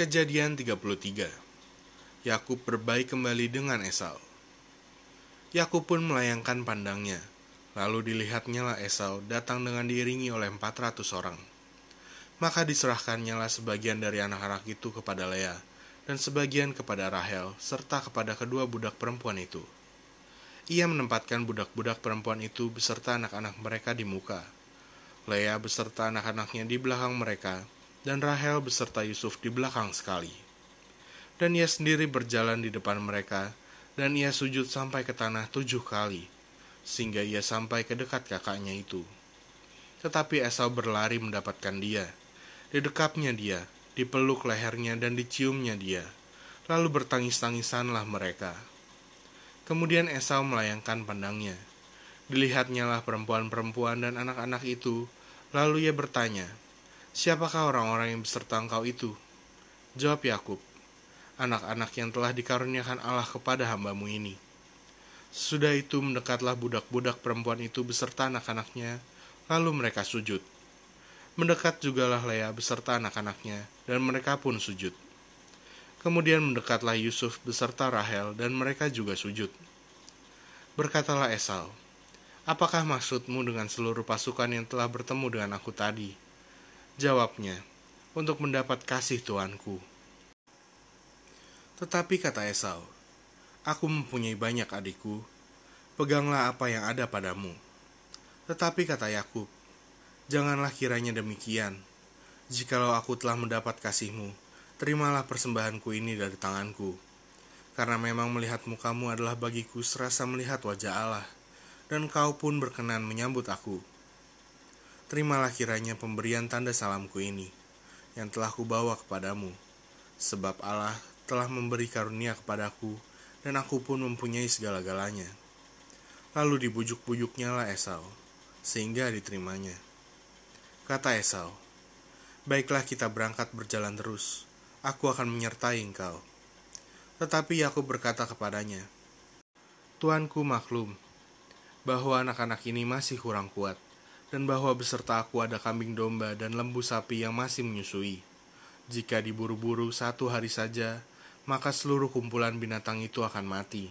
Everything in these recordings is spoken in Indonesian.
Kejadian 33 Yakub berbaik kembali dengan Esau. Yakub pun melayangkan pandangnya. Lalu dilihatnya lah Esau datang dengan diiringi oleh 400 orang. Maka diserahkannya lah sebagian dari anak-anak itu kepada Lea, dan sebagian kepada Rahel, serta kepada kedua budak perempuan itu. Ia menempatkan budak-budak perempuan itu beserta anak-anak mereka di muka. Lea beserta anak-anaknya di belakang mereka, dan Rahel beserta Yusuf di belakang sekali. Dan ia sendiri berjalan di depan mereka, dan ia sujud sampai ke tanah tujuh kali, sehingga ia sampai ke dekat kakaknya itu. Tetapi Esau berlari mendapatkan dia, didekapnya dia, dipeluk lehernya dan diciumnya dia, lalu bertangis-tangisanlah mereka. Kemudian Esau melayangkan pandangnya. Dilihatnya lah perempuan-perempuan dan anak-anak itu, lalu ia bertanya, Siapakah orang-orang yang beserta engkau itu? Jawab Yakub, anak-anak yang telah dikaruniakan Allah kepada hambamu ini. Sudah itu mendekatlah budak-budak perempuan itu beserta anak-anaknya, lalu mereka sujud. Mendekat jugalah Lea beserta anak-anaknya, dan mereka pun sujud. Kemudian mendekatlah Yusuf beserta Rahel, dan mereka juga sujud. Berkatalah Esau, Apakah maksudmu dengan seluruh pasukan yang telah bertemu dengan aku tadi?' Jawabnya, untuk mendapat kasih tuanku. Tetapi kata Esau, aku mempunyai banyak adikku, peganglah apa yang ada padamu. Tetapi kata Yakub, janganlah kiranya demikian. Jikalau aku telah mendapat kasihmu, terimalah persembahanku ini dari tanganku. Karena memang melihat mukamu adalah bagiku serasa melihat wajah Allah, dan kau pun berkenan menyambut aku terimalah kiranya pemberian tanda salamku ini, yang telah kubawa kepadamu, sebab Allah telah memberi karunia kepadaku, dan aku pun mempunyai segala-galanya. Lalu dibujuk-bujuknya lah Esau, sehingga diterimanya. Kata Esau, Baiklah kita berangkat berjalan terus, aku akan menyertai engkau. Tetapi aku berkata kepadanya, Tuanku maklum, bahwa anak-anak ini masih kurang kuat dan bahwa beserta aku ada kambing domba dan lembu sapi yang masih menyusui. Jika diburu-buru satu hari saja, maka seluruh kumpulan binatang itu akan mati.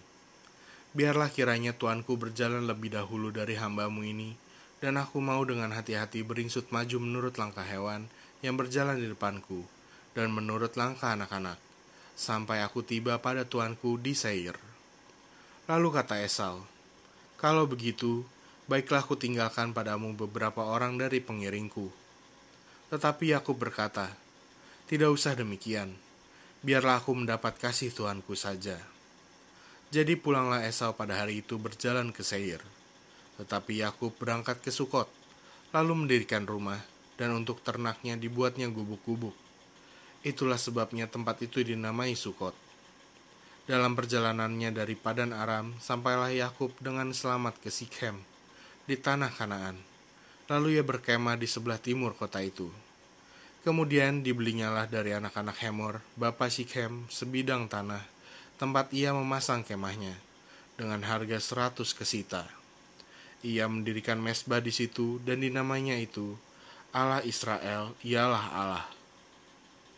Biarlah kiranya tuanku berjalan lebih dahulu dari hambamu ini, dan aku mau dengan hati-hati beringsut maju menurut langkah hewan yang berjalan di depanku, dan menurut langkah anak-anak, sampai aku tiba pada tuanku di Seir. Lalu kata Esau, Kalau begitu, baiklah aku tinggalkan padamu beberapa orang dari pengiringku. Tetapi aku berkata, tidak usah demikian, biarlah aku mendapat kasih Tuanku saja. Jadi pulanglah Esau pada hari itu berjalan ke Seir. Tetapi Yakub berangkat ke Sukot, lalu mendirikan rumah, dan untuk ternaknya dibuatnya gubuk-gubuk. Itulah sebabnya tempat itu dinamai Sukot. Dalam perjalanannya dari Padan Aram, sampailah Yakub dengan selamat ke Sikhem, di tanah Kanaan. Lalu ia berkemah di sebelah timur kota itu. Kemudian dibelinyalah dari anak-anak Hemor, bapa Sikhem, sebidang tanah, tempat ia memasang kemahnya, dengan harga seratus kesita. Ia mendirikan mesbah di situ dan dinamanya itu Allah Israel ialah Allah.